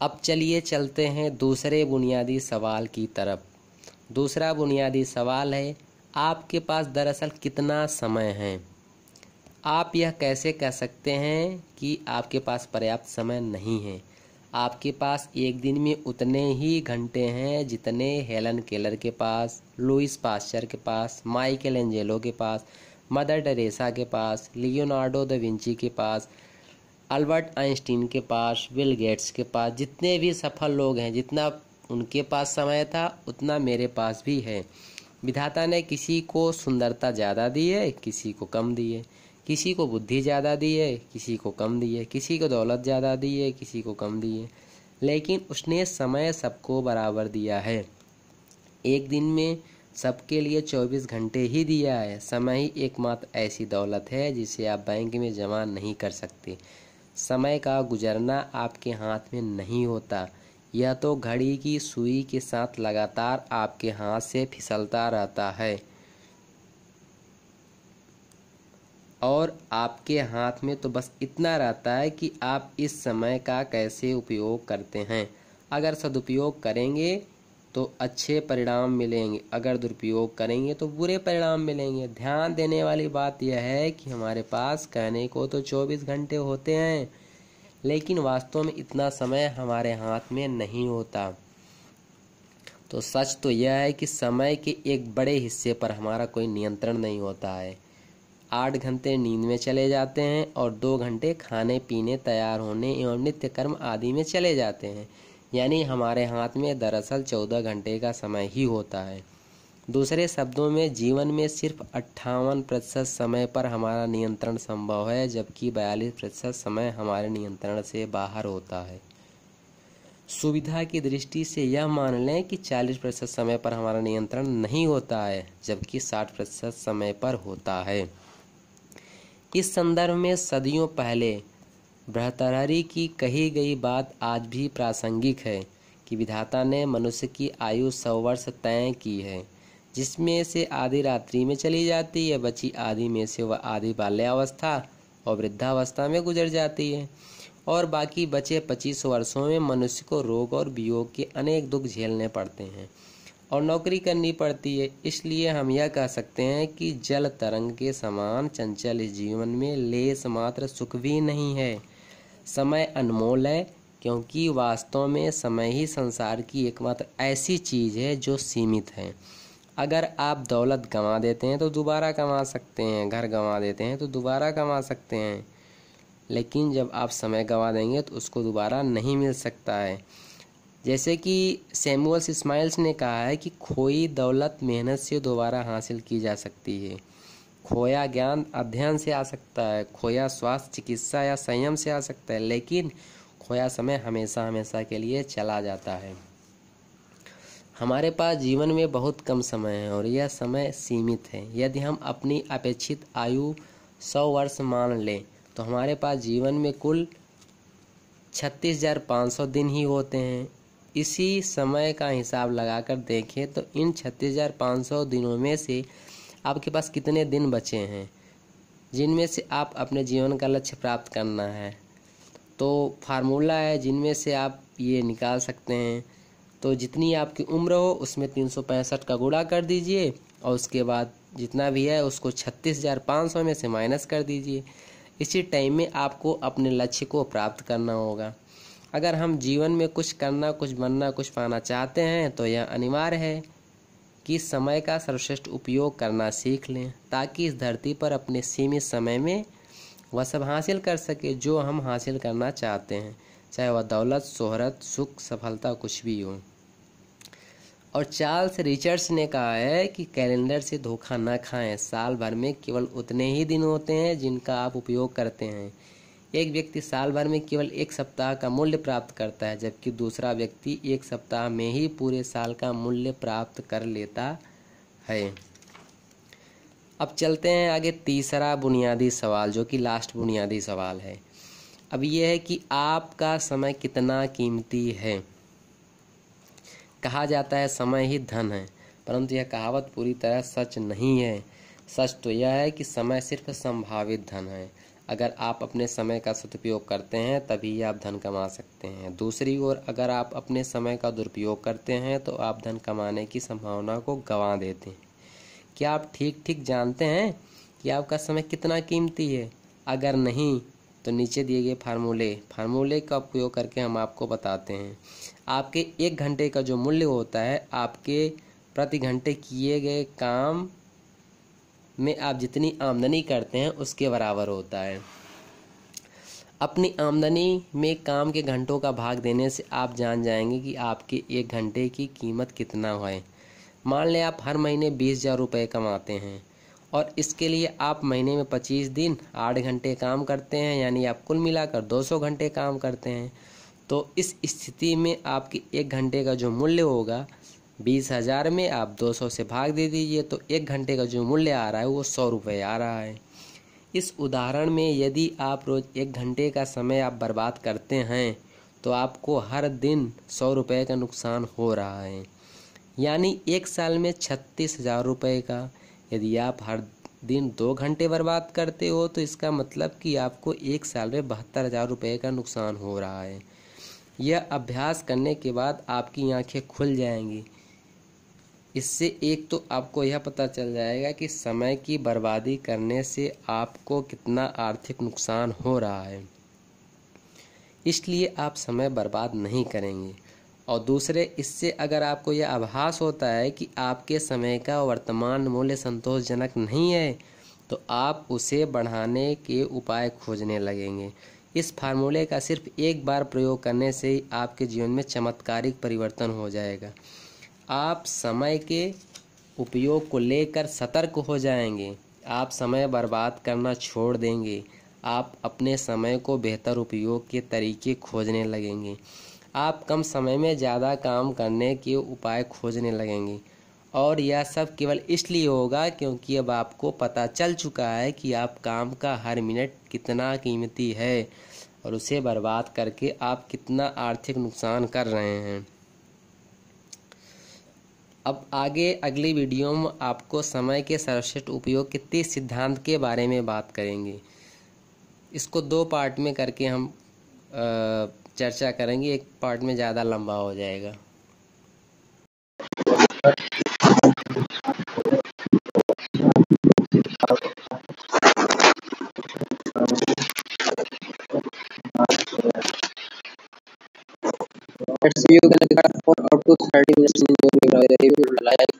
अब चलिए चलते हैं दूसरे बुनियादी सवाल की तरफ़। दूसरा बुनियादी सवाल है, आपके पास दरअसल कितना समय है? आप यह कैसे कह सकते हैं कि आपके पास पर्याप्त समय नहीं है? आपके पास एक दिन में उतने ही घंटे हैं जितने हेलन केलर के पास, लुइस पास्चर के पास, माइकल एंजेलो के पास, मदर टेरेसा के पास, लियोनार्डो द विंची के पास अल्बर्ट आइंस्टीन के पास विल गेट्स के पास, जितने भी सफल लोग हैं, जितना उनके पास समय था, उतना मेरे पास भी है। विधाता ने किसी को सुंदरता ज़्यादा दी है, किसी को कम दी है। किसी को बुद्धि ज़्यादा दी है, किसी को कम दी है। किसी को दौलत ज़्यादा दी है, किसी को कम दी है। लेकिन उसने समय सबको बराबर दिया है। एक दिन में सबके लिए 24 घंटे ही दिया है। समय ही एकमात्र ऐसी दौलत है जिसे आप बैंक में जमा नहीं कर सकते। समय का गुजरना आपके हाथ में नहीं होता। यह तो घड़ी की सुई के साथ लगातार आपके हाथ से फिसलता रहता है। और आपके हाथ में तो बस इतना रहता है कि आप इस समय का कैसे उपयोग करते हैं। अगर सदुपयोग करेंगे तो अच्छे परिणाम मिलेंगे। अगर दुरुपयोग करेंगे तो बुरे परिणाम मिलेंगे। ध्यान देने वाली बात यह है कि हमारे पास कहने को तो 24 घंटे होते हैं, लेकिन वास्तव में इतना समय हमारे हाथ में नहीं होता। तो सच तो यह है कि समय के एक बड़े हिस्से पर हमारा कोई नियंत्रण नहीं होता है। आठ घंटे नींद में चले जाते हैं और दो घंटे खाने पीने तैयार होने एवं नित्य कर्म आदि में चले जाते हैं। यानी हमारे हाथ में दरअसल चौदह घंटे का समय ही होता है। दूसरे शब्दों में, जीवन में सिर्फ़ अट्ठावन प्रतिशत समय पर हमारा नियंत्रण संभव है, जबकि बयालीस प्रतिशत समय हमारे नियंत्रण से बाहर होता है। सुविधा की दृष्टि से यह मान लें कि 40 प्रतिशत समय पर हमारा नियंत्रण नहीं होता है, जबकि 60 प्रतिशत समय पर होता है। इस संदर्भ में सदियों पहले बृहतरहरी की कही गई बात आज भी प्रासंगिक है कि विधाता ने मनुष्य की आयु सौ वर्ष तय की है, जिसमें से आधी रात्रि में चली जाती है, बची आधी में से वह आधी बाल्यावस्था और वृद्धावस्था में गुजर जाती है। और बाकी बचे पच्चीस वर्षों में मनुष्य को रोग और वियोग के अनेक दुख झेलने पड़ते हैं और नौकरी करनी पड़ती है। इसलिए हम यह कह सकते हैं कि जल तरंग के समान चंचल जीवन में लेस मात्र सुख भी नहीं है। समय अनमोल है, क्योंकि वास्तव में समय ही संसार की एकमात्र ऐसी चीज़ है जो सीमित है। अगर आप दौलत गंवा देते हैं तो दोबारा कमा सकते हैं। घर गंवा देते हैं तो दोबारा कमा सकते हैं। लेकिन जब आप समय गंवा देंगे तो उसको दोबारा नहीं मिल सकता है। जैसे कि सैमुअल्स इस्माइल्स ने कहा है कि खोई दौलत मेहनत से दोबारा हासिल की जा सकती है। खोया ज्ञान अध्ययन से आ सकता है, खोया स्वास्थ्य, चिकित्सा या संयम से आ सकता है, लेकिन खोया समय हमेशा हमेशा के लिए चला जाता है। हमारे पास जीवन में बहुत कम समय है और यह समय सीमित है। यदि हम अपनी अपेक्षित आयु सौ वर्ष मान लें तो हमारे पास जीवन में कुल छत्तीस हज़ार पाँच सौ दिन ही होते हैं। इसी समय का हिसाब लगाकर देखें तो इन छत्तीस हज़ार पाँच सौ दिनों में से आपके पास कितने दिन बचे हैं? जिनमें से आप अपने जीवन का लक्ष्य प्राप्त करना है। तो फार्मूला है, जिनमें से आप ये निकाल सकते हैं। तो जितनी आपकी उम्र हो, उसमें तीन सौ पैंसठ का गुणा कर दीजिए और उसके बाद जितना भी है, उसको छत्तीस हज़ार पाँच सौ में से माइनस कर दीजिए। इसी टाइम में आपको अपने लक्ष्य को प्राप्त करना होगा। अगर हम जीवन में कुछ करना, कुछ बनना, कुछ पाना चाहते हैं तो यह अनिवार्य है। कि समय का सर्वश्रेष्ठ उपयोग करना सीख लें, ताकि इस धरती पर अपने सीमित समय में वह सब हासिल कर सके जो हम हासिल करना चाहते हैं, चाहे वह दौलत, शोहरत, सुख, सफलता, कुछ भी हो। और चार्ल्स रिचर्ड्स ने कहा है कि कैलेंडर से धोखा न खाएँ। साल भर में केवल उतने ही दिन होते हैं जिनका आप उपयोग करते हैं। एक व्यक्ति साल भर में केवल एक सप्ताह का मूल्य प्राप्त करता है, जबकि दूसरा व्यक्ति एक सप्ताह में ही पूरे साल का मूल्य प्राप्त कर लेता है। अब चलते हैं आगे तीसरा बुनियादी सवाल, जो कि लास्ट बुनियादी सवाल है। अब यह है कि आपका समय कितना कीमती है? कहा जाता है, समय ही धन है, परंतु यह कहावत पूरी तरह सच नहीं है। सच तो यह है कि समय सिर्फ़ संभावित धन है। अगर आप अपने समय का सदुपयोग करते हैं, तभी आप धन कमा सकते हैं। दूसरी ओर, अगर आप अपने समय का दुरुपयोग करते हैं तो आप धन कमाने की संभावना को गंवा देते हैं। क्या आप ठीक ठीक जानते हैं कि आपका समय कितना कीमती है? अगर नहीं तो नीचे दिए गए फार्मूले। फार्मूले का उपयोग करके हम आपको बताते हैं। आपके एक घंटे का जो मूल्य होता है, आपके प्रति घंटे किए गए काम में आप जितनी आमदनी करते हैं, उसके बराबर होता है। अपनी आमदनी में काम के घंटों का भाग देने से आप जान जाएँगे कि आपके एक घंटे की कीमत कितना है। मान लें आप हर महीने बीस हज़ार रुपये कमाते हैं और इसके लिए आप महीने में पच्चीस दिन आठ घंटे काम करते हैं, यानी आप कुल मिलाकर दो सौ घंटे काम करते हैं तो इस स्थिति में आपके एक घंटे का जो मूल्य होगा बीस हज़ार में आप दो सौ से भाग दे दीजिए तो एक घंटे का जो मूल्य आ रहा है वो सौ रुपये आ रहा है। इस उदाहरण में यदि आप रोज़ एक घंटे का समय आप बर्बाद करते हैं तो आपको हर दिन सौ रुपये का नुकसान हो रहा है। यानी एक साल में छत्तीस हज़ार रुपये का। यदि आप हर दिन दो घंटे बर्बाद करते हो तो इसका मतलब कि आपको एक साल में बहत्तर हज़ार रुपये का नुकसान हो रहा है। यह अभ्यास करने के बाद आपकी आँखें खुल जाएँगी। इससे एक तो आपको यह पता चल जाएगा कि समय की बर्बादी करने से आपको कितना आर्थिक नुकसान हो रहा है। इसलिए आप समय बर्बाद नहीं करेंगे। और दूसरे, इससे अगर आपको यह आभास होता है कि आपके समय का वर्तमान मूल्य संतोषजनक नहीं है तो आप उसे बढ़ाने के उपाय खोजने लगेंगे। इस फार्मूले का सिर्फ़ एक बार प्रयोग करने से ही आपके जीवन में चमत्कारिक परिवर्तन हो जाएगा। आप समय के उपयोग को लेकर सतर्क हो जाएँगे। आप समय बर्बाद करना छोड़ देंगे। आप अपने समय को बेहतर उपयोग के तरीके खोजने लगेंगे। आप कम समय में ज़्यादा काम करने के उपाय खोजने लगेंगे। और यह सब केवल इसलिए होगा क्योंकि अब आपको पता चल चुका है कि आप काम का हर मिनट कितना कीमती है और उसे बर्बाद करके आप कितना आर्थिक नुकसान कर रहे हैं। अब आगे अगली वीडियो में आपको समय के सर्वश्रेष्ठ उपयोग के तीस सिद्धांत के बारे में बात करेंगे। इसको दो पार्ट में करके हम चर्चा करेंगे। एक पार्ट में ज़्यादा लंबा हो जाएगा। Let's can record for up to 30 minutes in your library life